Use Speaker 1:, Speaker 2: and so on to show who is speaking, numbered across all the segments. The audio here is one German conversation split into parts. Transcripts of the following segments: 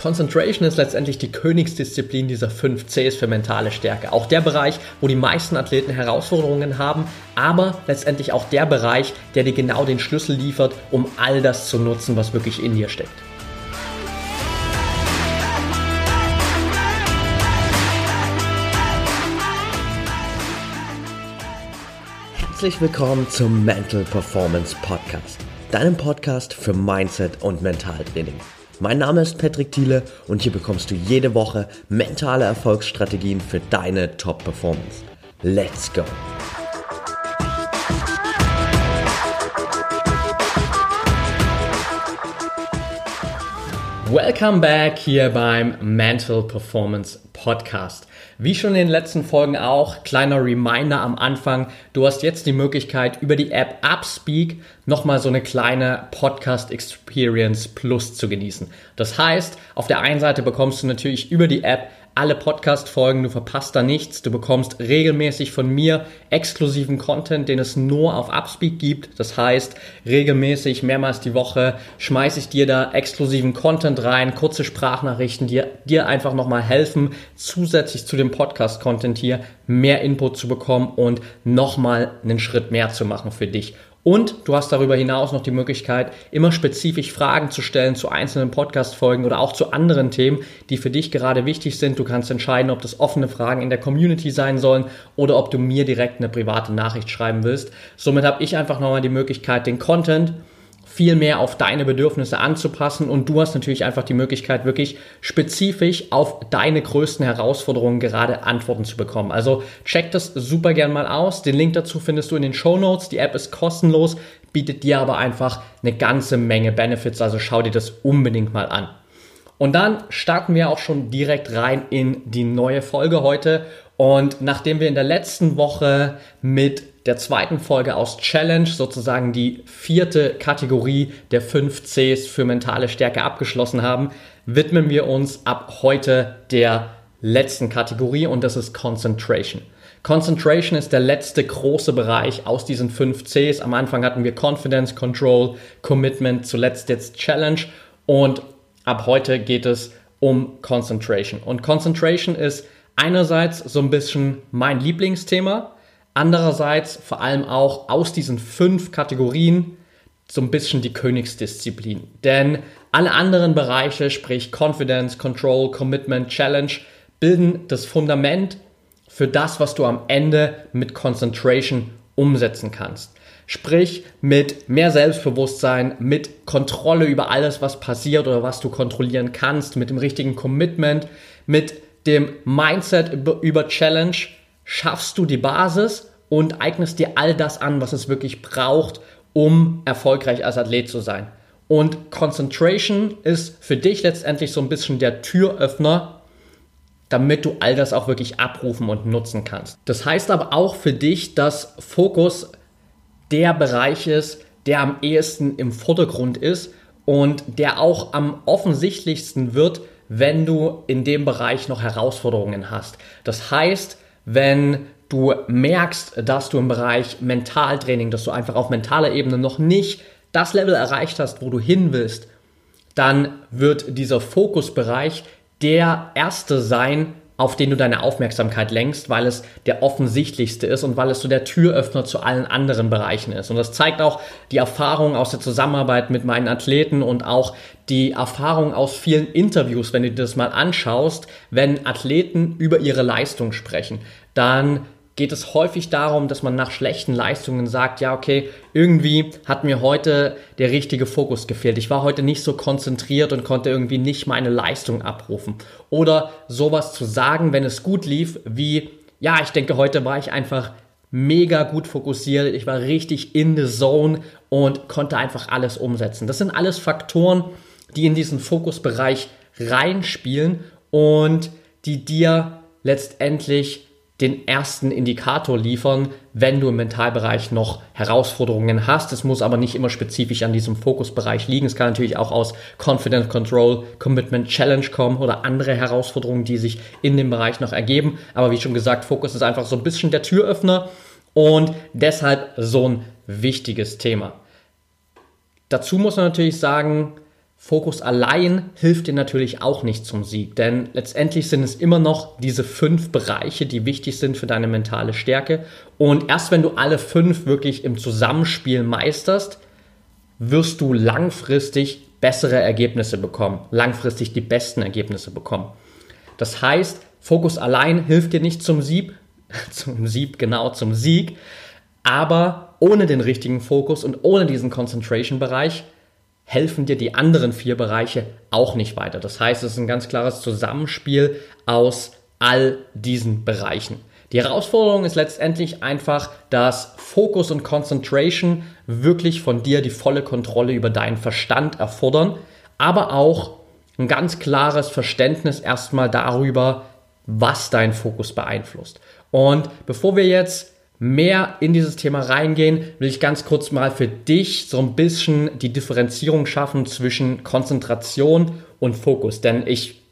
Speaker 1: Concentration ist letztendlich die Königsdisziplin dieser 5 Cs für mentale Stärke. Auch der Bereich, wo die meisten Athleten Herausforderungen haben, aber letztendlich auch der Bereich, der dir genau den Schlüssel liefert, um all das zu nutzen, was wirklich in dir steckt. Herzlich willkommen zum Mental Performance Podcast, deinem Podcast für Mindset und Mentaltraining. Mein Name ist Patrick Thiele und hier bekommst du jede Woche mentale Erfolgsstrategien für deine Top-Performance. Let's go! Welcome back hier beim Mental Performance Podcast. Wie schon in den letzten Folgen auch, kleiner Reminder am Anfang, du hast jetzt die Möglichkeit über die App Upspeak nochmal so eine kleine Podcast Experience Plus zu genießen. Das heißt, auf der einen Seite bekommst du natürlich über die App alle Podcast-Folgen, du verpasst da nichts. Du bekommst regelmäßig von mir exklusiven Content, den es nur auf Upspeak gibt. Das heißt, regelmäßig, mehrmals die Woche, schmeiße ich dir da exklusiven Content rein, kurze Sprachnachrichten, die dir einfach nochmal helfen, zusätzlich zu dem Podcast-Content hier mehr Input zu bekommen und nochmal einen Schritt mehr zu machen für dich. Und du hast darüber hinaus noch die Möglichkeit, immer spezifisch Fragen zu stellen zu einzelnen Podcast-Folgen oder auch zu anderen Themen, die für dich gerade wichtig sind. Du kannst entscheiden, ob das offene Fragen in der Community sein sollen oder ob du mir direkt eine private Nachricht schreiben willst. Somit habe ich einfach nochmal die Möglichkeit, den Content viel mehr auf deine Bedürfnisse anzupassen und du hast natürlich einfach die Möglichkeit, wirklich spezifisch auf deine größten Herausforderungen gerade Antworten zu bekommen. Also check das super gern mal aus. Den Link dazu findest du in den Show Notes. Die App ist kostenlos, bietet dir aber einfach eine ganze Menge Benefits. Also schau dir das unbedingt mal an. Und dann starten wir auch schon direkt rein in die neue Folge heute. Und nachdem wir in der letzten Woche mit der zweiten Folge aus Challenge, sozusagen die vierte Kategorie der 5 Cs für mentale Stärke abgeschlossen haben, widmen wir uns ab heute der letzten Kategorie und das ist Concentration. Concentration ist der letzte große Bereich aus diesen 5 Cs. Am Anfang hatten wir Confidence, Control, Commitment, zuletzt jetzt Challenge und ab heute geht es um Concentration. Und Concentration ist einerseits so ein bisschen mein Lieblingsthema, Andererseits vor allem auch aus diesen fünf Kategorien so ein bisschen die Königsdisziplin. Denn alle anderen Bereiche, sprich Confidence, Control, Commitment, Challenge, bilden das Fundament für das, was du am Ende mit Concentration umsetzen kannst. Sprich mit mehr Selbstbewusstsein, mit Kontrolle über alles, was passiert oder was du kontrollieren kannst, mit dem richtigen Commitment, mit dem Mindset über, Challenge schaffst du die Basis und eignest dir all das an, was es wirklich braucht, um erfolgreich als Athlet zu sein. Und Concentration ist für dich letztendlich so ein bisschen der Türöffner, damit du all das auch wirklich abrufen und nutzen kannst. Das heißt aber auch für dich, dass Fokus der Bereich ist, der am ehesten im Vordergrund ist und der auch am offensichtlichsten wird, wenn du in dem Bereich noch Herausforderungen hast. Das heißt, wenn du merkst, dass du im Bereich Mentaltraining, dass du einfach auf mentaler Ebene noch nicht das Level erreicht hast, wo du hin willst, dann wird dieser Fokusbereich der erste sein, auf den du deine Aufmerksamkeit lenkst, weil es der offensichtlichste ist und weil es so der Türöffner zu allen anderen Bereichen ist. Und das zeigt auch die Erfahrung aus der Zusammenarbeit mit meinen Athleten und auch die Erfahrung aus vielen Interviews, wenn du dir das mal anschaust, wenn Athleten über ihre Leistung sprechen, dann geht es häufig darum, dass man nach schlechten Leistungen sagt, ja, okay, irgendwie hat mir heute der richtige Fokus gefehlt. Ich war heute nicht so konzentriert und konnte irgendwie nicht meine Leistung abrufen. Oder sowas zu sagen, wenn es gut lief, wie, ja, ich denke, heute war ich einfach mega gut fokussiert, ich war richtig in the zone und konnte einfach alles umsetzen. Das sind alles Faktoren, die in diesen Fokusbereich reinspielen und die dir letztendlich den ersten Indikator liefern, wenn du im Mentalbereich noch Herausforderungen hast. Es muss aber nicht immer spezifisch an diesem Fokusbereich liegen. Es kann natürlich auch aus Confident Control, Commitment Challenge kommen oder andere Herausforderungen, die sich in dem Bereich noch ergeben. Aber wie schon gesagt, Fokus ist einfach so ein bisschen der Türöffner und deshalb so ein wichtiges Thema. Dazu muss man natürlich sagen, Fokus allein hilft dir natürlich auch nicht zum Sieg, denn letztendlich sind es immer noch diese fünf Bereiche, die wichtig sind für deine mentale Stärke. Und erst wenn du alle fünf wirklich im Zusammenspiel meisterst, wirst du langfristig bessere Ergebnisse bekommen, langfristig die besten Ergebnisse bekommen. Das heißt, Fokus allein hilft dir nicht zum Sieg, zum Sieg, genau zum Sieg, aber ohne den richtigen Fokus und ohne diesen Concentration-Bereich helfen dir die anderen vier Bereiche auch nicht weiter. Das heißt, es ist ein ganz klares Zusammenspiel aus all diesen Bereichen. Die Herausforderung ist letztendlich einfach, dass Fokus und Concentration wirklich von dir die volle Kontrolle über deinen Verstand erfordern, aber auch ein ganz klares Verständnis erstmal darüber, was dein Fokus beeinflusst. Und bevor wir jetzt mehr in dieses Thema reingehen, will ich ganz kurz mal für dich so ein bisschen die Differenzierung schaffen zwischen Konzentration und Fokus. Denn ich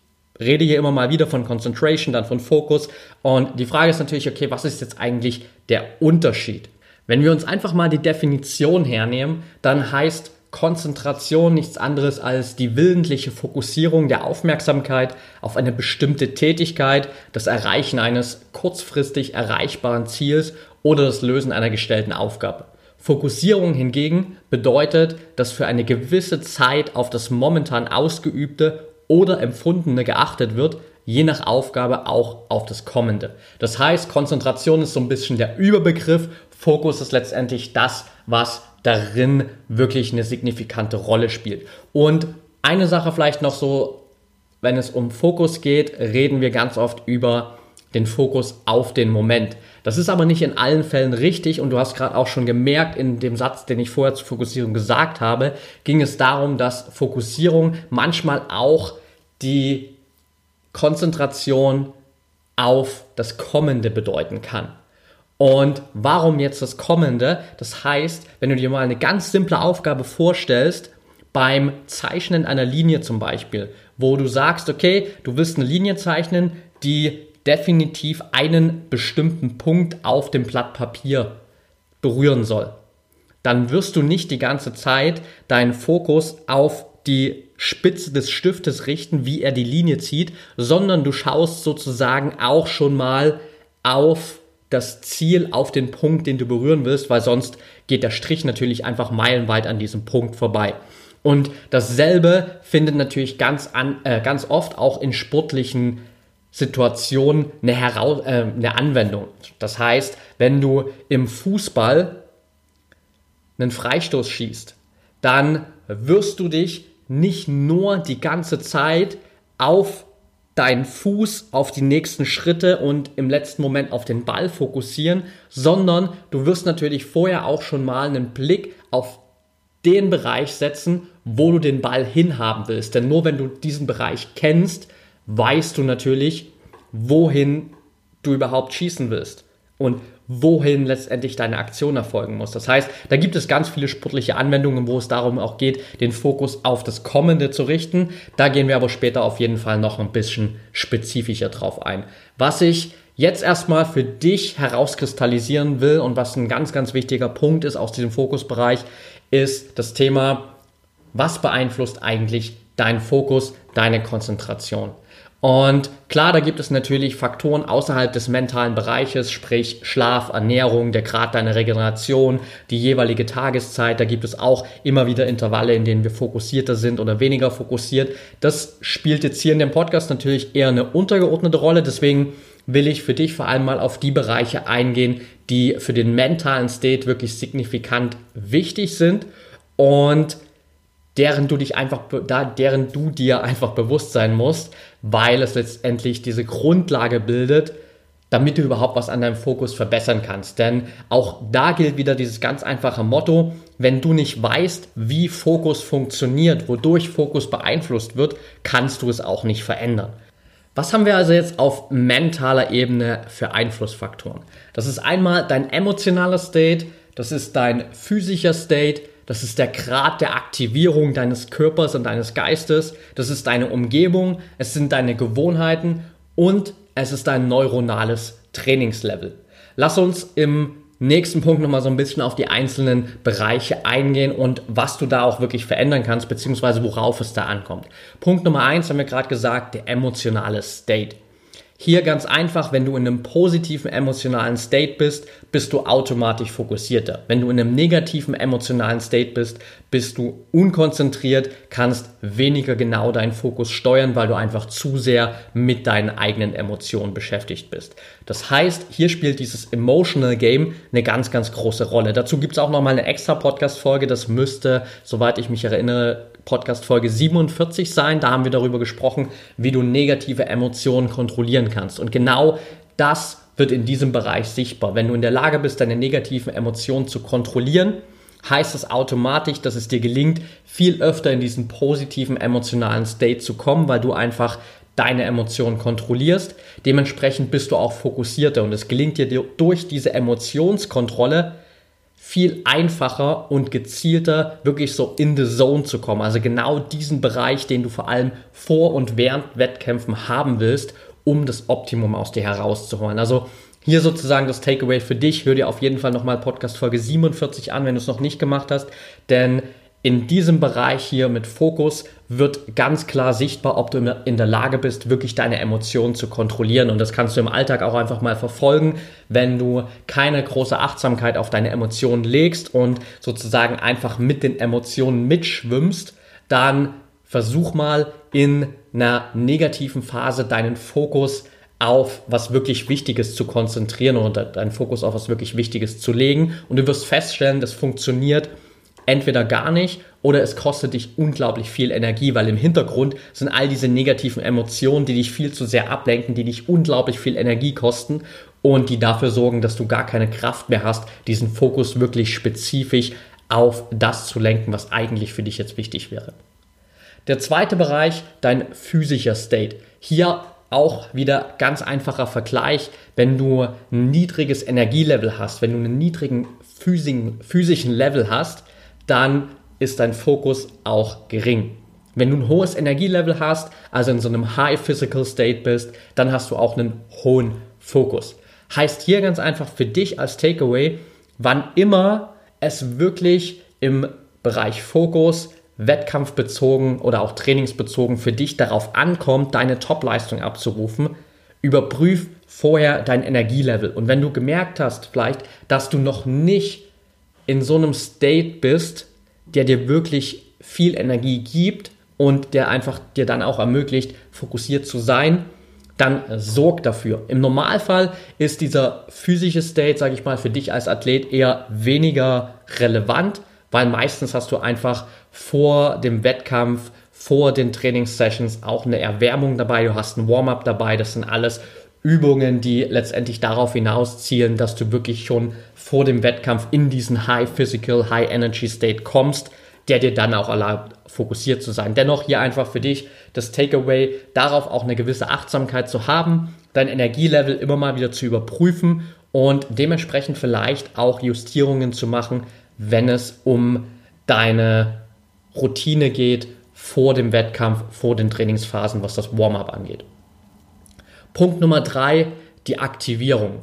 Speaker 1: rede hier immer mal wieder von Concentration, dann von Fokus. Und die Frage ist natürlich, okay, was ist jetzt eigentlich der Unterschied? Wenn wir uns einfach mal die Definition hernehmen, dann heißt Konzentration nichts anderes als die willentliche Fokussierung der Aufmerksamkeit auf eine bestimmte Tätigkeit, das Erreichen eines kurzfristig erreichbaren Ziels oder das Lösen einer gestellten Aufgabe. Fokussierung hingegen bedeutet, dass für eine gewisse Zeit auf das momentan ausgeübte oder empfundene geachtet wird, je nach Aufgabe auch auf das kommende. Das heißt, Konzentration ist so ein bisschen der Überbegriff, Fokus ist letztendlich das, was darin wirklich eine signifikante Rolle spielt. Und eine Sache vielleicht noch so, wenn es um Fokus geht, reden wir ganz oft über den Fokus auf den Moment. Das ist aber nicht in allen Fällen richtig und du hast gerade auch schon gemerkt in dem Satz, den ich vorher zur Fokussierung gesagt habe, ging es darum, dass Fokussierung manchmal auch die Konzentration auf das Kommende bedeuten kann. Und warum jetzt das Kommende? Das heißt, wenn du dir mal eine ganz simple Aufgabe vorstellst, beim Zeichnen einer Linie zum Beispiel, wo du sagst, okay, du willst eine Linie zeichnen, die definitiv einen bestimmten Punkt auf dem Blatt Papier berühren soll, dann wirst du nicht die ganze Zeit deinen Fokus auf die Spitze des Stiftes richten, wie er die Linie zieht, sondern du schaust sozusagen auch schon mal auf das Ziel, auf den Punkt, den du berühren willst, weil sonst geht der Strich natürlich einfach meilenweit an diesem Punkt vorbei. Und dasselbe findet natürlich ganz, an, äh, ganz oft auch in sportlichen Situation eine, Heraus äh, eine Anwendung. Das heißt, wenn du im Fußball einen Freistoß schießt, dann wirst du dich nicht nur die ganze Zeit auf deinen Fuß, auf die nächsten Schritte und im letzten Moment auf den Ball fokussieren, sondern du wirst natürlich vorher auch schon mal einen Blick auf den Bereich setzen, wo du den Ball hinhaben willst. Denn nur wenn du diesen Bereich kennst, weißt du natürlich, wohin du überhaupt schießen willst und wohin letztendlich deine Aktion erfolgen muss. Das heißt, da gibt es ganz viele sportliche Anwendungen, wo es darum auch geht, den Fokus auf das Kommende zu richten. Da gehen wir aber später auf jeden Fall noch ein bisschen spezifischer drauf ein. Was ich jetzt erstmal für dich herauskristallisieren will und was ein ganz, ganz wichtiger Punkt ist aus diesem Fokusbereich, ist das Thema, was beeinflusst eigentlich deinen Fokus, deine Konzentration. Und klar, da gibt es natürlich Faktoren außerhalb des mentalen Bereiches, sprich Schlaf, Ernährung, der Grad deiner Regeneration, die jeweilige Tageszeit. Da gibt es auch immer wieder Intervalle, in denen wir fokussierter sind oder weniger fokussiert. Das spielt jetzt hier in dem Podcast natürlich eher eine untergeordnete Rolle. Deswegen will ich für dich vor allem mal auf die Bereiche eingehen, die für den mentalen State wirklich signifikant wichtig sind. Und deren du dich einfach, deren du dir einfach bewusst sein musst, weil es letztendlich diese Grundlage bildet, damit du überhaupt was an deinem Fokus verbessern kannst. Denn auch da gilt wieder dieses ganz einfache Motto, wenn du nicht weißt, wie Fokus funktioniert, wodurch Fokus beeinflusst wird, kannst du es auch nicht verändern. Was haben wir also jetzt auf mentaler Ebene für Einflussfaktoren? Das ist einmal dein emotionaler State, das ist dein physischer State, das ist der Grad der Aktivierung deines Körpers und deines Geistes. Das ist deine Umgebung. Es sind deine Gewohnheiten und es ist dein neuronales Trainingslevel. Lass uns im nächsten Punkt nochmal so ein bisschen auf die einzelnen Bereiche eingehen und was du da auch wirklich verändern kannst, beziehungsweise worauf es da ankommt. Punkt Nummer eins haben wir gerade gesagt, der emotionale State. Hier ganz einfach, wenn du in einem positiven emotionalen State bist, bist du automatisch fokussierter. Wenn du in einem negativen emotionalen State bist, bist du unkonzentriert, kannst weniger genau deinen Fokus steuern, weil du einfach zu sehr mit deinen eigenen Emotionen beschäftigt bist. Das heißt, hier spielt dieses Emotional Game eine ganz, ganz große Rolle. Dazu gibt es auch nochmal eine extra Podcast-Folge, das müsste, soweit ich mich erinnere, Podcast Folge 47 sein. Da haben wir darüber gesprochen, wie du negative Emotionen kontrollieren kannst. Und genau das wird in diesem Bereich sichtbar. Wenn du in der Lage bist, deine negativen Emotionen zu kontrollieren, heißt das automatisch, dass es dir gelingt, viel öfter in diesen positiven emotionalen State zu kommen, weil du einfach deine Emotionen kontrollierst. Dementsprechend bist du auch fokussierter und es gelingt dir durch diese Emotionskontrolle viel einfacher und gezielter wirklich so in the zone zu kommen. Also genau diesen Bereich, den du vor allem vor und während Wettkämpfen haben willst, um das Optimum aus dir herauszuholen. Also hier sozusagen das Takeaway für dich. Hör dir auf jeden Fall nochmal Podcast Folge 47 an, wenn du es noch nicht gemacht hast, denn in diesem Bereich hier mit Fokus wird ganz klar sichtbar, ob du in der Lage bist, wirklich deine Emotionen zu kontrollieren. Und das kannst du im Alltag auch einfach mal verfolgen, wenn du keine große Achtsamkeit auf deine Emotionen legst und sozusagen einfach mit den Emotionen mitschwimmst, dann versuch mal in einer negativen Phase deinen Fokus auf was wirklich Wichtiges zu konzentrieren oder deinen Fokus auf was wirklich Wichtiges zu legen. Und du wirst feststellen, das funktioniert entweder gar nicht oder es kostet dich unglaublich viel Energie, weil im Hintergrund sind all diese negativen Emotionen, die dich viel zu sehr ablenken, die dich unglaublich viel Energie kosten und die dafür sorgen, dass du gar keine Kraft mehr hast, diesen Fokus wirklich spezifisch auf das zu lenken, was eigentlich für dich jetzt wichtig wäre. Der zweite Bereich, dein physischer State. Hier auch wieder ganz einfacher Vergleich, wenn du ein niedriges Energielevel hast, wenn du einen niedrigen physischen Level hast, dann ist dein Fokus auch gering. Wenn du ein hohes Energielevel hast, also in so einem High Physical State bist, dann hast du auch einen hohen Fokus. Heißt hier ganz einfach für dich als Takeaway, wann immer es wirklich im Bereich Fokus, wettkampfbezogen oder auch trainingsbezogen für dich darauf ankommt, deine Topleistung abzurufen, überprüf vorher dein Energielevel. Und wenn du gemerkt hast, vielleicht, dass du noch nicht in so einem State bist, der dir wirklich viel Energie gibt und der einfach dir dann auch ermöglicht, fokussiert zu sein, dann sorg dafür. Im Normalfall ist dieser physische State, sage ich mal, für dich als Athlet eher weniger relevant, weil meistens hast du einfach vor dem Wettkampf, vor den Trainingssessions auch eine Erwärmung dabei, du hast ein Warm-up dabei, das sind alles Übungen, die letztendlich darauf hinaus zielen, dass du wirklich schon vor dem Wettkampf in diesen High Physical, High Energy State kommst, der dir dann auch erlaubt, fokussiert zu sein. Dennoch hier einfach für dich das Takeaway, darauf auch eine gewisse Achtsamkeit zu haben, dein Energielevel immer mal wieder zu überprüfen und dementsprechend vielleicht auch Justierungen zu machen, wenn es um deine Routine geht vor dem Wettkampf, vor den Trainingsphasen, was das Warm-up angeht. Punkt Nummer drei, die Aktivierung.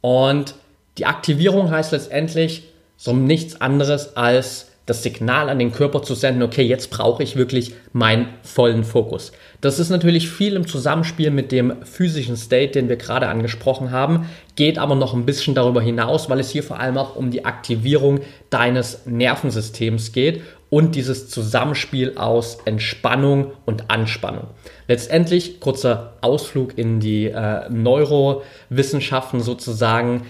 Speaker 1: Und die Aktivierung heißt letztendlich so nichts anderes als das Signal an den Körper zu senden, okay, jetzt brauche ich wirklich meinen vollen Fokus. Das ist natürlich viel im Zusammenspiel mit dem physischen State, den wir gerade angesprochen haben, geht aber noch ein bisschen darüber hinaus, weil es hier vor allem auch um die Aktivierung deines Nervensystems geht und dieses Zusammenspiel aus Entspannung und Anspannung. Letztendlich, kurzer Ausflug in die äh, Neurowissenschaften sozusagen,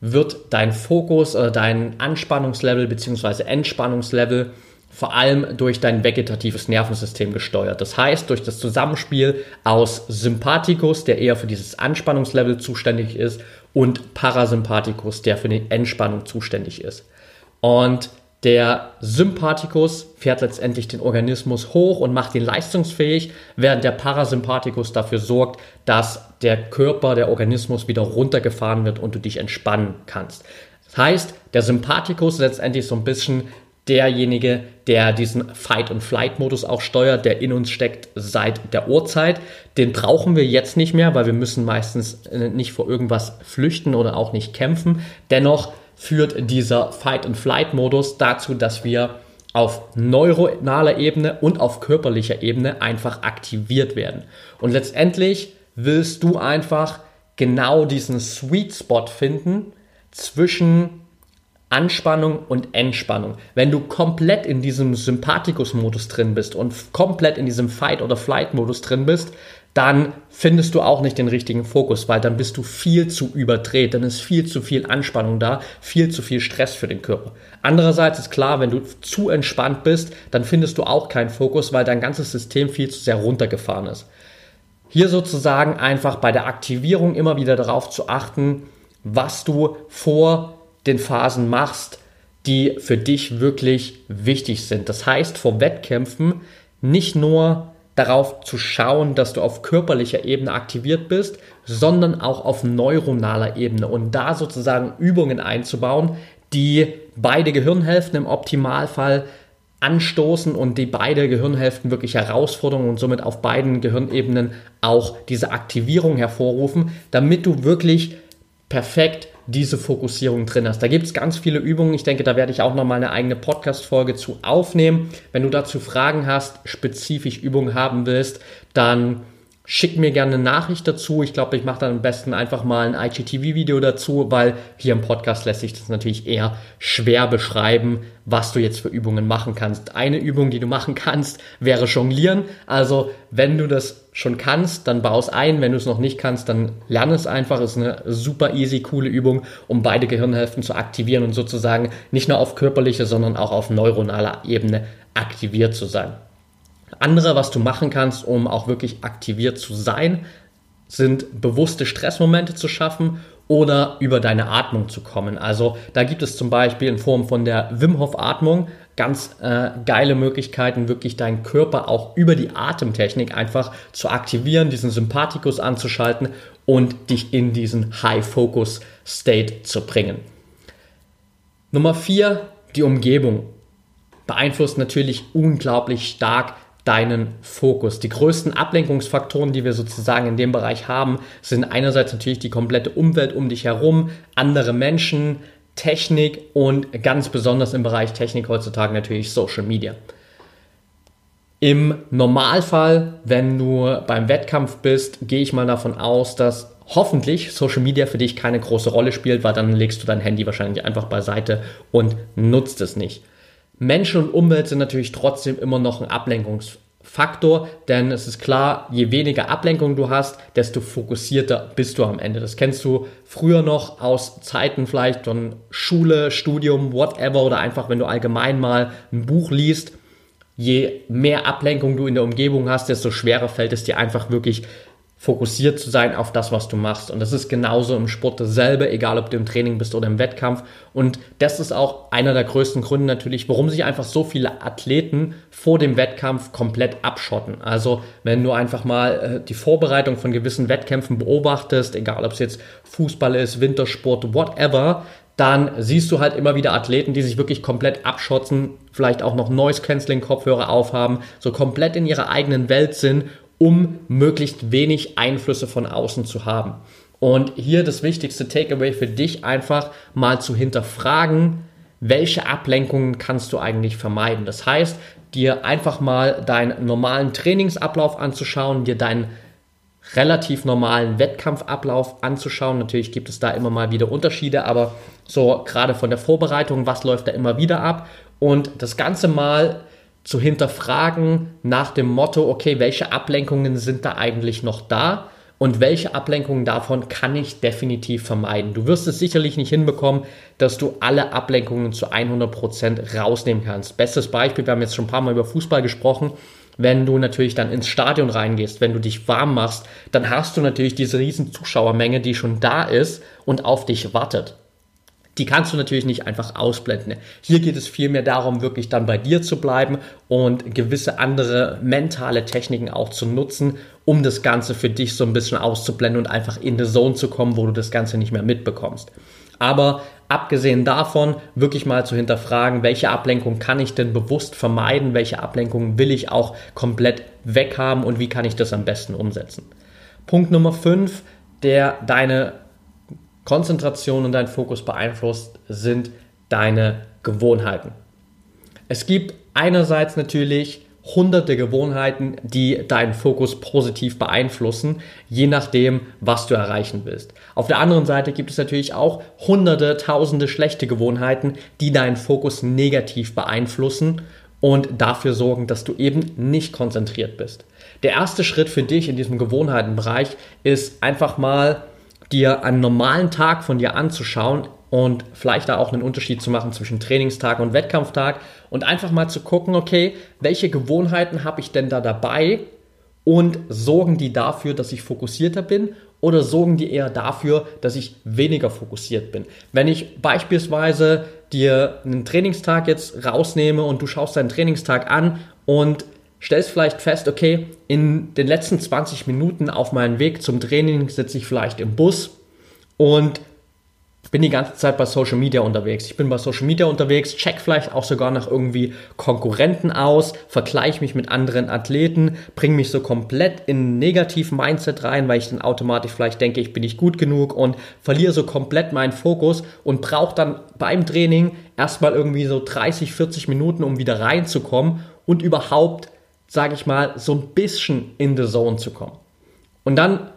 Speaker 1: wird dein Fokus oder dein Anspannungslevel bzw. Entspannungslevel vor allem durch dein vegetatives Nervensystem gesteuert. Das heißt, durch das Zusammenspiel aus Sympathikus, der eher für dieses Anspannungslevel zuständig ist, und Parasympathikus, der für die Entspannung zuständig ist. Und der Sympathikus fährt letztendlich den Organismus hoch und macht ihn leistungsfähig, während der Parasympathikus dafür sorgt, dass der Körper, der Organismus wieder runtergefahren wird und du dich entspannen kannst. Das heißt, der Sympathikus ist letztendlich so ein bisschen derjenige, der diesen Fight-and-Flight-Modus auch steuert, der in uns steckt seit der Urzeit. Den brauchen wir jetzt nicht mehr, weil wir müssen meistens nicht vor irgendwas flüchten oder auch nicht kämpfen. Dennoch führt dieser Fight-and-Flight-Modus dazu, dass wir auf neuronaler Ebene und auf körperlicher Ebene einfach aktiviert werden. Und letztendlich willst du einfach genau diesen Sweet Spot finden zwischen Anspannung und Entspannung. Wenn du komplett in diesem Sympathikus-Modus drin bist und komplett in diesem Fight- oder Flight-Modus drin bist, dann findest du auch nicht den richtigen Fokus, weil dann bist du viel zu überdreht, dann ist viel zu viel Anspannung da, viel zu viel Stress für den Körper. Andererseits ist klar, wenn du zu entspannt bist, dann findest du auch keinen Fokus, weil dein ganzes System viel zu sehr runtergefahren ist. Hier sozusagen einfach bei der Aktivierung immer wieder darauf zu achten, was du vor den Phasen machst, die für dich wirklich wichtig sind. Das heißt, vor Wettkämpfen nicht nur darauf zu schauen, dass du auf körperlicher Ebene aktiviert bist, sondern auch auf neuronaler Ebene und da sozusagen Übungen einzubauen, die beide Gehirnhälften im Optimalfall anstoßen und die beide Gehirnhälften wirklich Herausforderungen und somit auf beiden Gehirnebenen auch diese Aktivierung hervorrufen, damit du wirklich perfekt diese Fokussierung drin hast. Da gibt es ganz viele Übungen. Ich denke, da werde ich auch nochmal eine eigene Podcast-Folge zu aufnehmen. Wenn du dazu Fragen hast, spezifisch Übungen haben willst, dann Schick mir gerne eine Nachricht dazu. Ich glaube, ich mache dann am besten einfach mal ein IGTV-Video dazu, weil hier im Podcast lässt sich das natürlich eher schwer beschreiben, was du jetzt für Übungen machen kannst. Eine Übung, die du machen kannst, wäre Jonglieren. Also, wenn du das schon kannst, dann baue es ein. Wenn du es noch nicht kannst, dann lerne es einfach. Ist eine super easy, coole Übung, um beide Gehirnhälften zu aktivieren und sozusagen nicht nur auf körperlicher, sondern auch auf neuronaler Ebene aktiviert zu sein. Andere, was du machen kannst, um auch wirklich aktiviert zu sein, sind bewusste Stressmomente zu schaffen oder über deine Atmung zu kommen. Also da gibt es zum Beispiel in Form von der Wim Hof Atmung ganz äh, geile Möglichkeiten, wirklich deinen Körper auch über die Atemtechnik einfach zu aktivieren, diesen Sympathikus anzuschalten und dich in diesen High Focus State zu bringen. Nummer vier, die Umgebung beeinflusst natürlich unglaublich stark deinen Fokus. Die größten Ablenkungsfaktoren, die wir sozusagen in dem Bereich haben, sind einerseits natürlich die komplette Umwelt um dich herum, andere Menschen, Technik und ganz besonders im Bereich Technik heutzutage natürlich Social Media. Im Normalfall, wenn du beim Wettkampf bist, gehe ich mal davon aus, dass hoffentlich Social Media für dich keine große Rolle spielt, weil dann legst du dein Handy wahrscheinlich einfach beiseite und nutzt es nicht. Menschen und Umwelt sind natürlich trotzdem immer noch ein Ablenkungsfaktor, denn es ist klar, je weniger Ablenkung du hast, desto fokussierter bist du am Ende. Das kennst du früher noch aus Zeiten vielleicht von Schule, Studium, whatever oder einfach, wenn du allgemein mal ein Buch liest. Je mehr Ablenkung du in der Umgebung hast, desto schwerer fällt es dir einfach wirklich fokussiert zu sein auf das, was du machst. Und das ist genauso im Sport dasselbe, egal ob du im Training bist oder im Wettkampf. Und das ist auch einer der größten Gründe natürlich, warum sich einfach so viele Athleten vor dem Wettkampf komplett abschotten. Also wenn du einfach mal äh, die Vorbereitung von gewissen Wettkämpfen beobachtest, egal ob es jetzt Fußball ist, Wintersport, whatever, dann siehst du halt immer wieder Athleten, die sich wirklich komplett abschotzen, vielleicht auch noch Noise-Canceling-Kopfhörer aufhaben, so komplett in ihrer eigenen Welt sind um möglichst wenig Einflüsse von außen zu haben. Und hier das wichtigste Takeaway für dich einfach mal zu hinterfragen, welche Ablenkungen kannst du eigentlich vermeiden. Das heißt, dir einfach mal deinen normalen Trainingsablauf anzuschauen, dir deinen relativ normalen Wettkampfablauf anzuschauen. Natürlich gibt es da immer mal wieder Unterschiede, aber so gerade von der Vorbereitung, was läuft da immer wieder ab und das Ganze mal zu hinterfragen nach dem Motto, okay, welche Ablenkungen sind da eigentlich noch da und welche Ablenkungen davon kann ich definitiv vermeiden. Du wirst es sicherlich nicht hinbekommen, dass du alle Ablenkungen zu 100% rausnehmen kannst. Bestes Beispiel, wir haben jetzt schon ein paar Mal über Fußball gesprochen, wenn du natürlich dann ins Stadion reingehst, wenn du dich warm machst, dann hast du natürlich diese riesen Zuschauermenge, die schon da ist und auf dich wartet die kannst du natürlich nicht einfach ausblenden. Hier geht es vielmehr darum, wirklich dann bei dir zu bleiben und gewisse andere mentale Techniken auch zu nutzen, um das Ganze für dich so ein bisschen auszublenden und einfach in die Zone zu kommen, wo du das Ganze nicht mehr mitbekommst. Aber abgesehen davon, wirklich mal zu hinterfragen, welche Ablenkung kann ich denn bewusst vermeiden, welche Ablenkung will ich auch komplett weghaben und wie kann ich das am besten umsetzen. Punkt Nummer 5, der deine Konzentration und dein Fokus beeinflusst, sind deine Gewohnheiten. Es gibt einerseits natürlich hunderte Gewohnheiten, die deinen Fokus positiv beeinflussen, je nachdem, was du erreichen willst. Auf der anderen Seite gibt es natürlich auch hunderte, tausende schlechte Gewohnheiten, die deinen Fokus negativ beeinflussen und dafür sorgen, dass du eben nicht konzentriert bist. Der erste Schritt für dich in diesem Gewohnheitenbereich ist einfach mal dir einen normalen Tag von dir anzuschauen und vielleicht da auch einen Unterschied zu machen zwischen Trainingstag und Wettkampftag und einfach mal zu gucken, okay, welche Gewohnheiten habe ich denn da dabei und sorgen die dafür, dass ich fokussierter bin oder sorgen die eher dafür, dass ich weniger fokussiert bin? Wenn ich beispielsweise dir einen Trainingstag jetzt rausnehme und du schaust deinen Trainingstag an und stellst vielleicht fest, okay, in den letzten 20 Minuten auf meinem Weg zum Training sitze ich vielleicht im Bus und bin die ganze Zeit bei Social Media unterwegs. Ich bin bei Social Media unterwegs, check vielleicht auch sogar nach irgendwie Konkurrenten aus, vergleiche mich mit anderen Athleten, bringe mich so komplett in ein Negativ-Mindset rein, weil ich dann automatisch vielleicht denke, ich bin nicht gut genug und verliere so komplett meinen Fokus und brauche dann beim Training erstmal irgendwie so 30, 40 Minuten, um wieder reinzukommen und überhaupt, sage ich mal, so ein bisschen in the Zone zu kommen. Und dann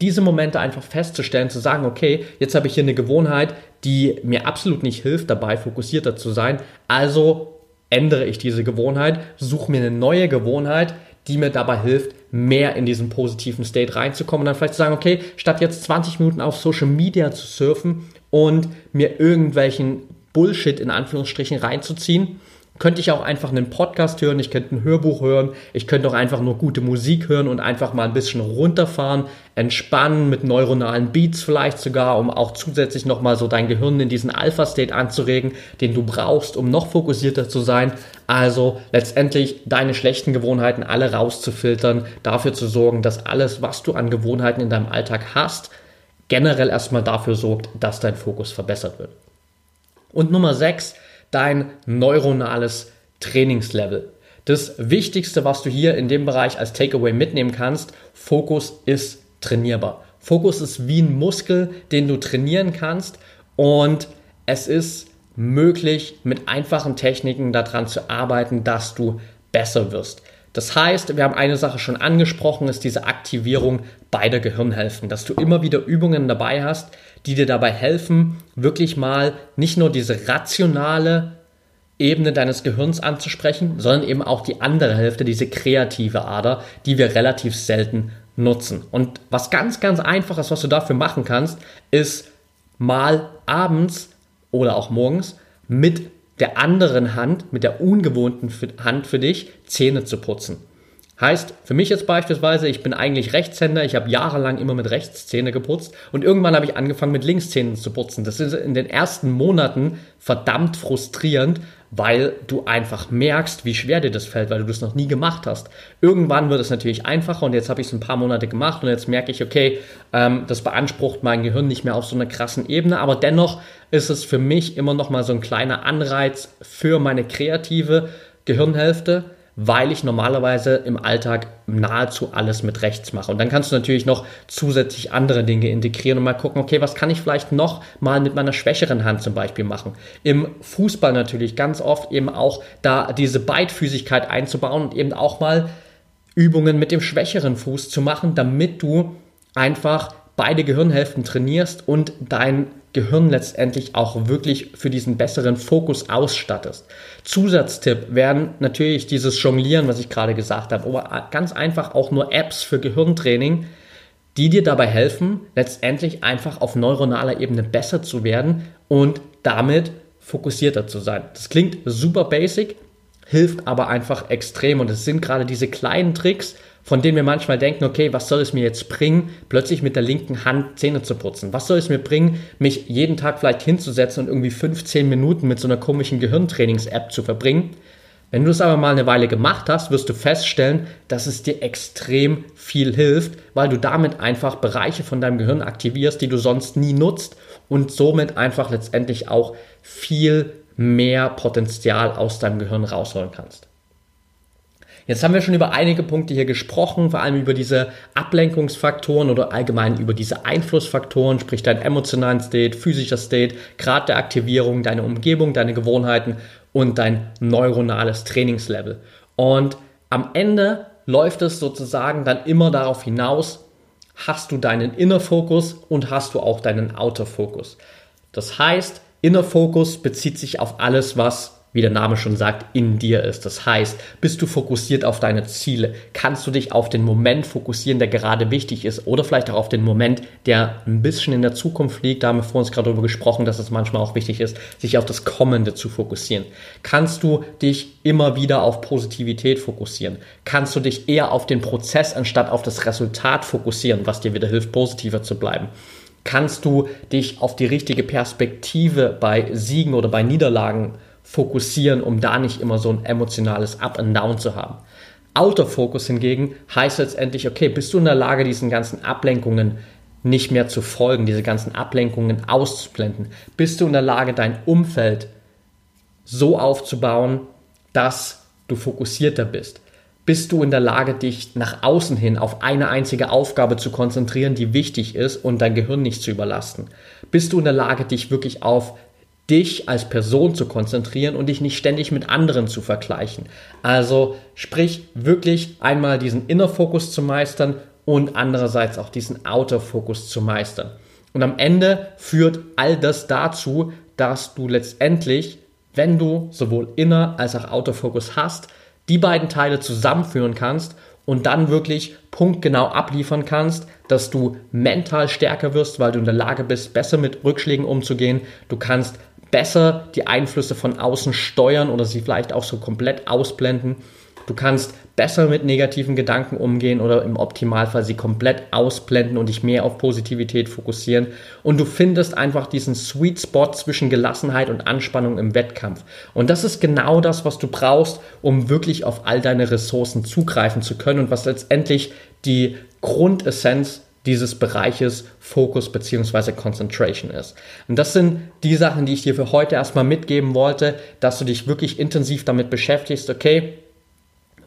Speaker 1: diese Momente einfach festzustellen, zu sagen, okay, jetzt habe ich hier eine Gewohnheit, die mir absolut nicht hilft, dabei fokussierter zu sein. Also ändere ich diese Gewohnheit, suche mir eine neue Gewohnheit, die mir dabei hilft, mehr in diesen positiven State reinzukommen und dann vielleicht zu sagen, okay, statt jetzt 20 Minuten auf Social Media zu surfen und mir irgendwelchen Bullshit in Anführungsstrichen reinzuziehen, könnte ich auch einfach einen Podcast hören, ich könnte ein Hörbuch hören, ich könnte auch einfach nur gute Musik hören und einfach mal ein bisschen runterfahren, entspannen mit neuronalen Beats vielleicht sogar, um auch zusätzlich nochmal so dein Gehirn in diesen Alpha-State anzuregen, den du brauchst, um noch fokussierter zu sein. Also letztendlich deine schlechten Gewohnheiten alle rauszufiltern, dafür zu sorgen, dass alles, was du an Gewohnheiten in deinem Alltag hast, generell erstmal dafür sorgt, dass dein Fokus verbessert wird. Und Nummer 6, dein neuronales Trainingslevel. Das Wichtigste, was du hier in dem Bereich als Takeaway mitnehmen kannst, Fokus ist trainierbar. Fokus ist wie ein Muskel, den du trainieren kannst und es ist möglich, mit einfachen Techniken daran zu arbeiten, dass du besser wirst. Das heißt, wir haben eine Sache schon angesprochen, ist diese Aktivierung beider Gehirnhälften, dass du immer wieder Übungen dabei hast, die dir dabei helfen, wirklich mal nicht nur diese rationale Ebene deines Gehirns anzusprechen, sondern eben auch die andere Hälfte, diese kreative Ader, die wir relativ selten nutzen. Und was ganz, ganz einfaches, was du dafür machen kannst, ist mal abends oder auch morgens mit der anderen Hand, mit der ungewohnten Hand für dich, Zähne zu putzen. Heißt, für mich jetzt beispielsweise, ich bin eigentlich Rechtshänder, ich habe jahrelang immer mit Rechtszähne geputzt und irgendwann habe ich angefangen mit Linkszähnen zu putzen. Das ist in den ersten Monaten verdammt frustrierend, weil du einfach merkst, wie schwer dir das fällt, weil du das noch nie gemacht hast. Irgendwann wird es natürlich einfacher und jetzt habe ich es ein paar Monate gemacht und jetzt merke ich, okay, ähm, das beansprucht mein Gehirn nicht mehr auf so einer krassen Ebene, aber dennoch ist es für mich immer noch mal so ein kleiner Anreiz für meine kreative Gehirnhälfte weil ich normalerweise im Alltag nahezu alles mit rechts mache. Und dann kannst du natürlich noch zusätzlich andere Dinge integrieren und mal gucken, okay, was kann ich vielleicht noch mal mit meiner schwächeren Hand zum Beispiel machen. Im Fußball natürlich ganz oft eben auch da diese Beidfüßigkeit einzubauen und eben auch mal Übungen mit dem schwächeren Fuß zu machen, damit du einfach beide Gehirnhälften trainierst und dein Gehirn letztendlich auch wirklich für diesen besseren Fokus ausstattest. Zusatztipp wären natürlich dieses Jonglieren, was ich gerade gesagt habe, aber ganz einfach auch nur Apps für Gehirntraining, die dir dabei helfen, letztendlich einfach auf neuronaler Ebene besser zu werden und damit fokussierter zu sein. Das klingt super basic, hilft aber einfach extrem und es sind gerade diese kleinen Tricks, von denen wir manchmal denken, okay, was soll es mir jetzt bringen, plötzlich mit der linken Hand Zähne zu putzen? Was soll es mir bringen, mich jeden Tag vielleicht hinzusetzen und irgendwie 15 Minuten mit so einer komischen Gehirntrainings-App zu verbringen? Wenn du es aber mal eine Weile gemacht hast, wirst du feststellen, dass es dir extrem viel hilft, weil du damit einfach Bereiche von deinem Gehirn aktivierst, die du sonst nie nutzt und somit einfach letztendlich auch viel mehr Potenzial aus deinem Gehirn rausholen kannst. Jetzt haben wir schon über einige Punkte hier gesprochen, vor allem über diese Ablenkungsfaktoren oder allgemein über diese Einflussfaktoren, sprich dein emotionalen State, physischer State, Grad der Aktivierung, deine Umgebung, deine Gewohnheiten und dein neuronales Trainingslevel. Und am Ende läuft es sozusagen dann immer darauf hinaus, hast du deinen Inner Fokus und hast du auch deinen Outer Fokus. Das heißt, Inner Fokus bezieht sich auf alles, was wie der Name schon sagt, in dir ist. Das heißt, bist du fokussiert auf deine Ziele? Kannst du dich auf den Moment fokussieren, der gerade wichtig ist? Oder vielleicht auch auf den Moment, der ein bisschen in der Zukunft liegt? Da haben wir vor uns gerade darüber gesprochen, dass es manchmal auch wichtig ist, sich auf das Kommende zu fokussieren. Kannst du dich immer wieder auf Positivität fokussieren? Kannst du dich eher auf den Prozess anstatt auf das Resultat fokussieren, was dir wieder hilft, positiver zu bleiben? Kannst du dich auf die richtige Perspektive bei Siegen oder bei Niederlagen fokussieren, um da nicht immer so ein emotionales Up and Down zu haben. Autofokus hingegen heißt letztendlich, okay, bist du in der Lage, diesen ganzen Ablenkungen nicht mehr zu folgen, diese ganzen Ablenkungen auszublenden? Bist du in der Lage, dein Umfeld so aufzubauen, dass du fokussierter bist? Bist du in der Lage, dich nach außen hin auf eine einzige Aufgabe zu konzentrieren, die wichtig ist und dein Gehirn nicht zu überlasten? Bist du in der Lage, dich wirklich auf dich als Person zu konzentrieren und dich nicht ständig mit anderen zu vergleichen. Also sprich wirklich einmal diesen Inner Fokus zu meistern und andererseits auch diesen Outer Fokus zu meistern. Und am Ende führt all das dazu, dass du letztendlich, wenn du sowohl Inner als auch Outer Fokus hast, die beiden Teile zusammenführen kannst und dann wirklich punktgenau abliefern kannst, dass du mental stärker wirst, weil du in der Lage bist, besser mit Rückschlägen umzugehen. Du kannst besser die Einflüsse von außen steuern oder sie vielleicht auch so komplett ausblenden. Du kannst besser mit negativen Gedanken umgehen oder im Optimalfall sie komplett ausblenden und dich mehr auf Positivität fokussieren. Und du findest einfach diesen Sweet Spot zwischen Gelassenheit und Anspannung im Wettkampf. Und das ist genau das, was du brauchst, um wirklich auf all deine Ressourcen zugreifen zu können und was letztendlich die Grundessenz dieses Bereiches Focus bzw. Concentration ist. Und das sind die Sachen, die ich dir für heute erstmal mitgeben wollte, dass du dich wirklich intensiv damit beschäftigst, okay,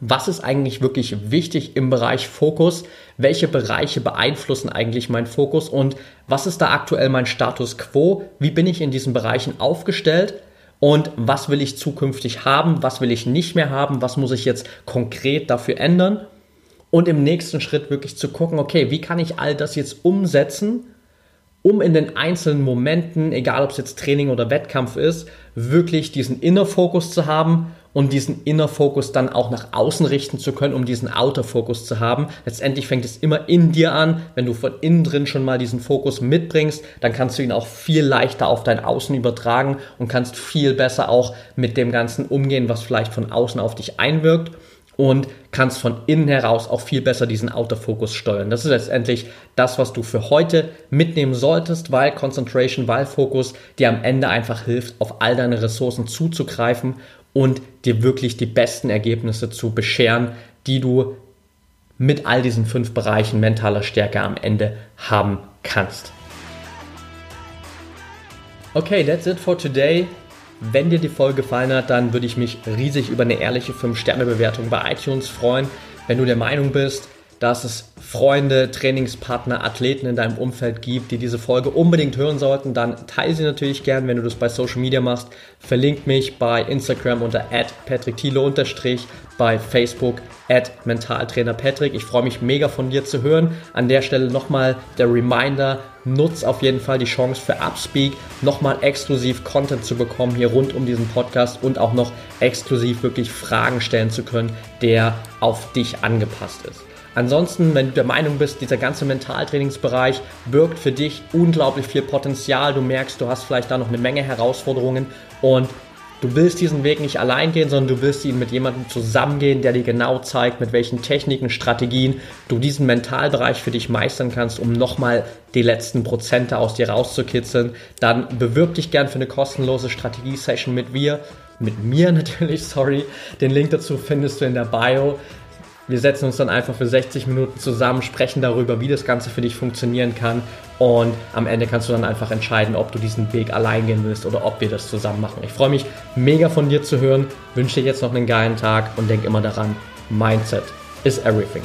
Speaker 1: was ist eigentlich wirklich wichtig im Bereich Fokus? Welche Bereiche beeinflussen eigentlich meinen Fokus? Und was ist da aktuell mein Status quo? Wie bin ich in diesen Bereichen aufgestellt? Und was will ich zukünftig haben? Was will ich nicht mehr haben? Was muss ich jetzt konkret dafür ändern? und im nächsten Schritt wirklich zu gucken, okay, wie kann ich all das jetzt umsetzen, um in den einzelnen Momenten, egal ob es jetzt Training oder Wettkampf ist, wirklich diesen Inner Fokus zu haben und diesen Inner Fokus dann auch nach außen richten zu können, um diesen Outer Fokus zu haben. Letztendlich fängt es immer in dir an. Wenn du von innen drin schon mal diesen Fokus mitbringst, dann kannst du ihn auch viel leichter auf dein Außen übertragen und kannst viel besser auch mit dem Ganzen umgehen, was vielleicht von außen auf dich einwirkt und kannst von innen heraus auch viel besser diesen Autofokus steuern. Das ist letztendlich das, was du für heute mitnehmen solltest, weil Concentration, weil Fokus dir am Ende einfach hilft, auf all deine Ressourcen zuzugreifen und dir wirklich die besten Ergebnisse zu bescheren, die du mit all diesen fünf Bereichen mentaler Stärke am Ende haben kannst. Okay, that's it for today. Wenn dir die Folge gefallen hat, dann würde ich mich riesig über eine ehrliche 5-Sterne-Bewertung bei iTunes freuen. Wenn du der Meinung bist, dass es Freunde, Trainingspartner, Athleten in deinem Umfeld gibt, die diese Folge unbedingt hören sollten, dann teile sie natürlich gern, wenn du das bei Social Media machst. Verlink mich bei Instagram unter patrickthiele bei Facebook at mentaltrainerpatrick. Ich freue mich mega von dir zu hören. An der Stelle nochmal der Reminder, nutz auf jeden Fall die Chance für Upspeak, nochmal exklusiv Content zu bekommen hier rund um diesen Podcast und auch noch exklusiv wirklich Fragen stellen zu können, der auf dich angepasst ist. Ansonsten, wenn du der Meinung bist, dieser ganze Mentaltrainingsbereich birgt für dich unglaublich viel Potenzial, du merkst, du hast vielleicht da noch eine Menge Herausforderungen und du willst diesen Weg nicht allein gehen, sondern du willst ihn mit jemandem zusammengehen, der dir genau zeigt, mit welchen Techniken, Strategien du diesen Mentalbereich für dich meistern kannst, um nochmal die letzten Prozente aus dir rauszukitzeln, dann bewirb dich gern für eine kostenlose Strategie-Session mit mir. Mit mir natürlich, sorry. Den Link dazu findest du in der Bio. Wir setzen uns dann einfach für 60 Minuten zusammen, sprechen darüber, wie das Ganze für dich funktionieren kann und am Ende kannst du dann einfach entscheiden, ob du diesen Weg allein gehen willst oder ob wir das zusammen machen. Ich freue mich mega von dir zu hören, wünsche dir jetzt noch einen geilen Tag und denk immer daran, Mindset is everything.